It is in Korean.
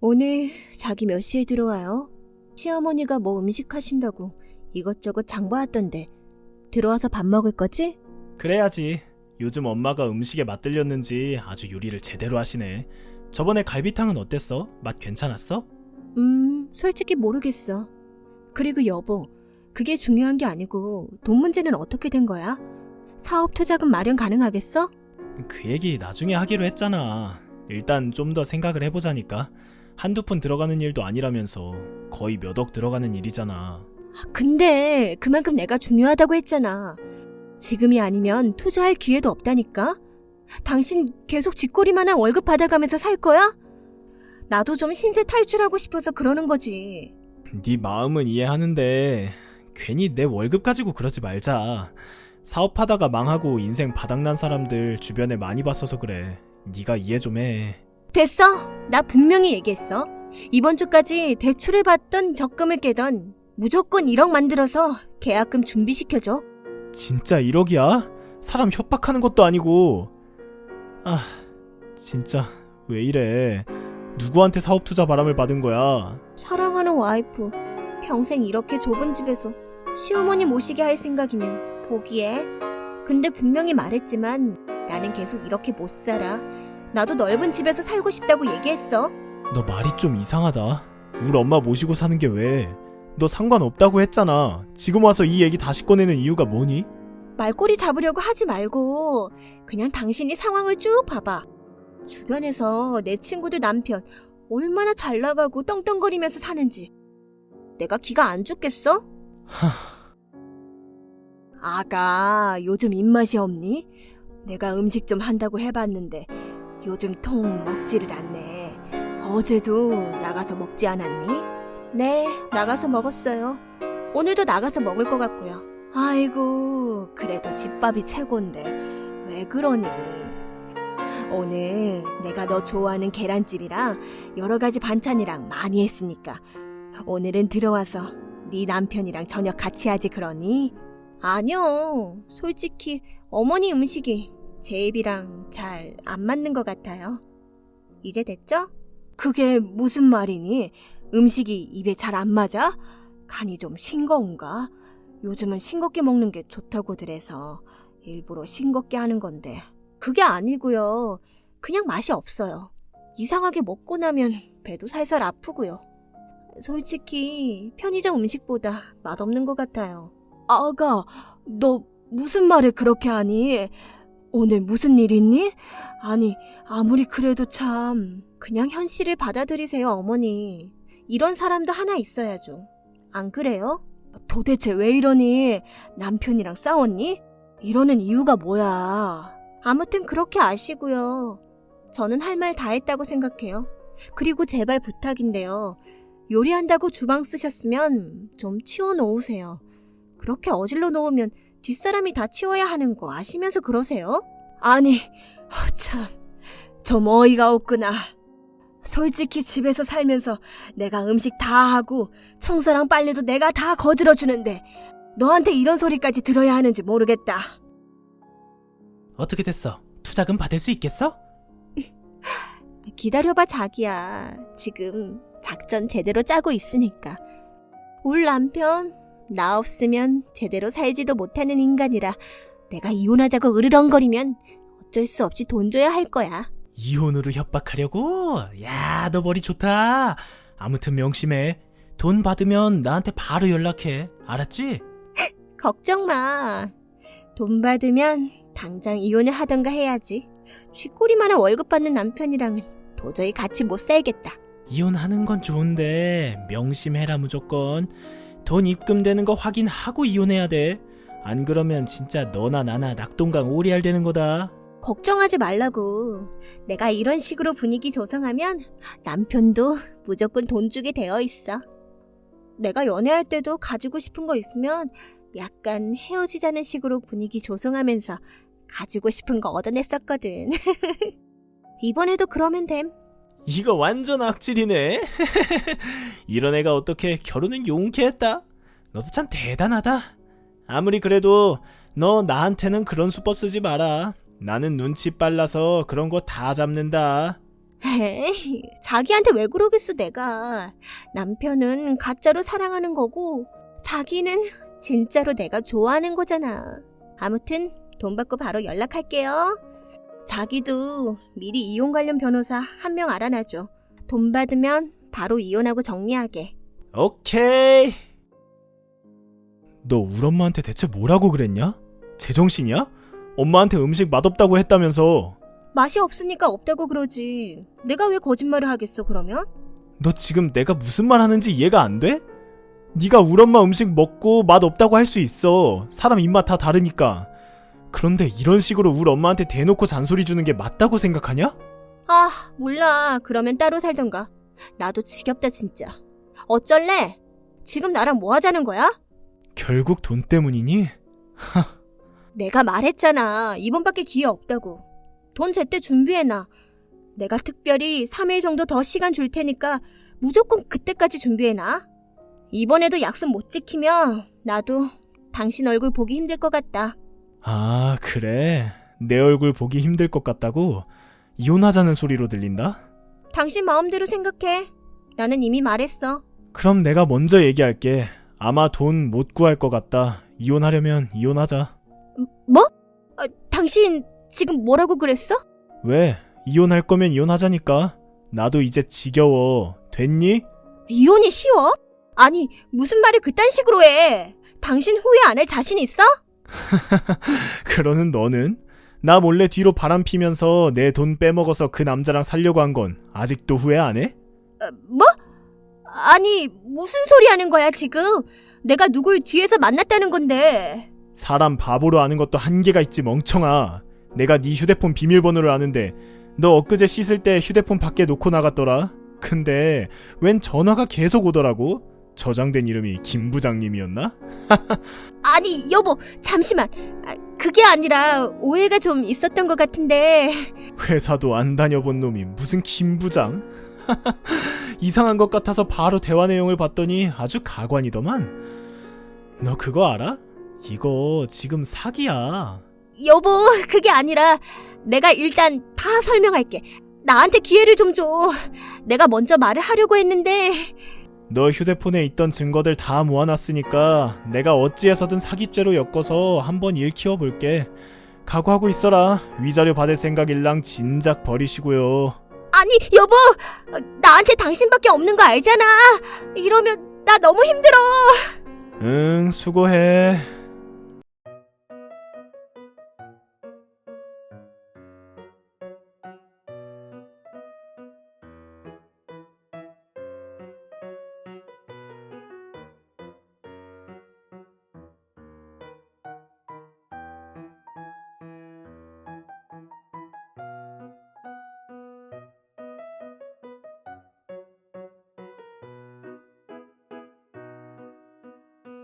오늘 자기 몇 시에 들어와요? 시어머니가 뭐 음식 하신다고 이것저것 장봐왔던데 들어와서 밥 먹을 거지? 그래야지. 요즘 엄마가 음식에 맛들렸는지 아주 요리를 제대로 하시네. 저번에 갈비탕은 어땠어? 맛 괜찮았어? 음, 솔직히 모르겠어. 그리고 여보, 그게 중요한 게 아니고 돈 문제는 어떻게 된 거야? 사업 투자금 마련 가능하겠어? 그 얘기 나중에 하기로 했잖아. 일단 좀 더 생각을 해보자니까. 한두 푼 들어가는 일도 아니라면서 거의 몇 억 들어가는 일이잖아. 아, 근데 그만큼 내가 중요하다고 했잖아. 지금이 아니면 투자할 기회도 없다니까? 당신 계속 쥐꼬리만한 월급 받아가면서 살 거야? 나도 좀 신세 탈출하고 싶어서 그러는 거지. 네 마음은 이해하는데 괜히 내 월급 가지고 그러지 말자. 사업하다가 망하고 인생 바닥난 사람들 주변에 많이 봤어서 그래. 네가 이해 좀 해. 됐어. 나 분명히 얘기했어. 이번 주까지 대출을 받던 적금을 깨던 무조건 1억 만들어서 계약금 준비시켜줘. 진짜 1억이야? 사람 협박하는 것도 아니고. 아, 진짜 왜 이래? 누구한테 사업 투자 바람을 받은 거야? 사랑하는 와이프. 평생 이렇게 좁은 집에서 시어머니 모시게 할 생각이면 포기해. 근데 분명히 말했지만 나는 계속 이렇게 못 살아. 나도 넓은 집에서 살고 싶다고 얘기했어. 너 말이 좀 이상하다. 우리 엄마 모시고 사는 게 왜? 너 상관없다고 했잖아. 지금 와서 이 얘기 다시 꺼내는 이유가 뭐니? 말꼬리 잡으려고 하지 말고 그냥 당신이 상황을 쭉 봐봐. 주변에서 내 친구들 남편 얼마나 잘 나가고 떵떵거리면서 사는지 내가 기가 안 죽겠어? 아가 요즘 입맛이 없니? 내가 음식 좀 한다고 해봤는데 요즘 통 먹지를 않네. 어제도 나가서 먹지 않았니? 네, 나가서 먹었어요. 오늘도 나가서 먹을 것 같고요. 아이고, 그래도 집밥이 최고인데 왜 그러니? 오늘 내가 너 좋아하는 계란찜이랑 여러 가지 반찬이랑 많이 했으니까 오늘은 들어와서 네 남편이랑 저녁 같이 하지 그러니? 아니요. 솔직히 어머니 음식이 제 입이랑 잘 안 맞는 것 같아요. 이제 됐죠? 그게 무슨 말이니? 음식이 입에 잘 안 맞아? 간이 좀 싱거운가? 요즘은 싱겁게 먹는 게 좋다고들 해서 일부러 싱겁게 하는 건데 그게 아니고요. 그냥 맛이 없어요. 이상하게 먹고 나면 배도 살살 아프고요. 솔직히 편의점 음식보다 맛없는 것 같아요. 아가, 너 무슨 말을 그렇게 하니? 오늘 무슨 일 있니? 아니, 아무리 그래도 참. 그냥 현실을 받아들이세요, 어머니. 이런 사람도 하나 있어야죠. 안 그래요? 도대체 왜 이러니? 남편이랑 싸웠니? 이러는 이유가 뭐야? 아무튼 그렇게 아시고요. 저는 할 말 다 했다고 생각해요. 그리고 제발 부탁인데요. 요리한다고 주방 쓰셨으면 좀 치워 놓으세요. 그렇게 어질러 놓으면 뒷사람이 다 치워야 하는 거 아시면서 그러세요? 아니, 참, 좀 어이가 없구나. 솔직히 집에서 살면서 내가 음식 다 하고 청소랑 빨래도 내가 다 거들어주는데 너한테 이런 소리까지 들어야 하는지 모르겠다. 어떻게 됐어? 투자금 받을 수 있겠어? 기다려봐 자기야. 지금 작전 제대로 짜고 있으니까. 울 남편 나 없으면 제대로 살지도 못하는 인간이라 내가 이혼하자고 으르렁거리면 어쩔 수 없이 돈 줘야 할 거야. 이혼으로 협박하려고? 야, 너 머리 좋다. 아무튼 명심해. 돈 받으면 나한테 바로 연락해. 알았지? 걱정 마. 돈 받으면 당장 이혼을 하던가 해야지. 쥐꼬리만한 월급 받는 남편이랑은 도저히 같이 못 살겠다. 이혼하는 건 좋은데 명심해라 무조건. 돈 입금되는 거 확인하고 이혼해야 돼. 안 그러면 진짜 너나 나나 낙동강 오리알 되는 거다. 걱정하지 말라고. 내가 이런 식으로 분위기 조성하면 남편도 무조건 돈 주게 되어 있어. 내가 연애할 때도 가지고 싶은 거 있으면 약간 헤어지자는 식으로 분위기 조성하면서 가지고 싶은 거 얻어냈었거든. 이번에도 그러면 됨. 이거 완전 악질이네. 이런 애가 어떻게 결혼을 용케 했다. 너도 참 대단하다. 아무리 그래도 너 나한테는 그런 수법 쓰지 마라. 나는 눈치 빨라서 그런 거 다 잡는다. 에이, 자기한테 왜 그러겠어, 내가. 남편은 가짜로 사랑하는 거고, 자기는 진짜로 내가 좋아하는 거잖아. 아무튼, 돈 받고 바로 연락할게요. 자기도 미리 이혼 관련 변호사 한 명 알아놔줘. 돈 받으면 바로 이혼하고 정리하게. 오케이. 너 우리 엄마한테 대체 뭐라고 그랬냐? 제정신이야? 엄마한테 음식 맛없다고 했다면서. 맛이 없으니까 없다고 그러지. 내가 왜 거짓말을 하겠어, 그러면? 너 지금 내가 무슨 말 하는지 이해가 안 돼? 네가 우리 엄마 음식 먹고 맛 없다고 할 수 있어. 사람 입맛 다 다르니까. 그런데 이런 식으로 우리 엄마한테 대놓고 잔소리 주는 게 맞다고 생각하냐? 아, 몰라. 그러면 따로 살던가. 나도 지겹다, 진짜. 어쩔래? 지금 나랑 뭐 하자는 거야? 결국 돈 때문이니? 내가 말했잖아. 이번밖에 기회 없다고. 돈 제때 준비해놔. 내가 특별히 3일 정도 더 시간 줄 테니까 무조건 그때까지 준비해놔. 이번에도 약속 못 지키면 나도 당신 얼굴 보기 힘들 것 같다. 아, 그래. 내 얼굴 보기 힘들 것 같다고? 이혼하자는 소리로 들린다? 당신 마음대로 생각해. 나는 이미 말했어. 그럼 내가 먼저 얘기할게. 아마 돈 못 구할 것 같다. 이혼하려면 이혼하자. 뭐? 아, 당신 지금 뭐라고 그랬어? 왜? 이혼할 거면 이혼하자니까. 나도 이제 지겨워. 됐니? 이혼이 쉬워? 아니, 무슨 말을 그딴 식으로 해? 당신 후회 안 할 자신 있어? 그러는 너는? 나 몰래 뒤로 바람 피면서 내 돈 빼먹어서 그 남자랑 살려고 한 건 아직도 후회 안 해? 어, 뭐? 아니, 무슨 소리 하는 거야, 지금? 내가 누굴 뒤에서 만났다는 건데. 사람 바보로 아는 것도 한계가 있지 멍청아. 내가 네 휴대폰 비밀번호를 아는데 너 엊그제 씻을 때 휴대폰 밖에 놓고 나갔더라. 근데 웬 전화가 계속 오더라고. 저장된 이름이 김 부장님이었나? 아니, 여보, 잠시만. 아, 그게 아니라 오해가 좀 있었던 것 같은데. 회사도 안 다녀본 놈이 무슨 김 부장? 이상한 것 같아서 바로 대화 내용을 봤더니 아주 가관이더만. 너 그거 알아? 이거 지금 사기야. 여보, 그게 아니라 내가 일단 다 설명할게. 나한테 기회를 좀 줘. 내가 먼저 말을 하려고 했는데 너 휴대폰에 있던 증거들 다 모아놨으니까 내가 어찌해서든 사기죄로 엮어서 한번 일 키워 볼게. 각오하고 있어라. 위자료 받을 생각 일랑 진작 버리시고요. 아니, 여보! 나한테 당신밖에 없는 거 알잖아! 이러면 나 너무 힘들어! 응, 수고해.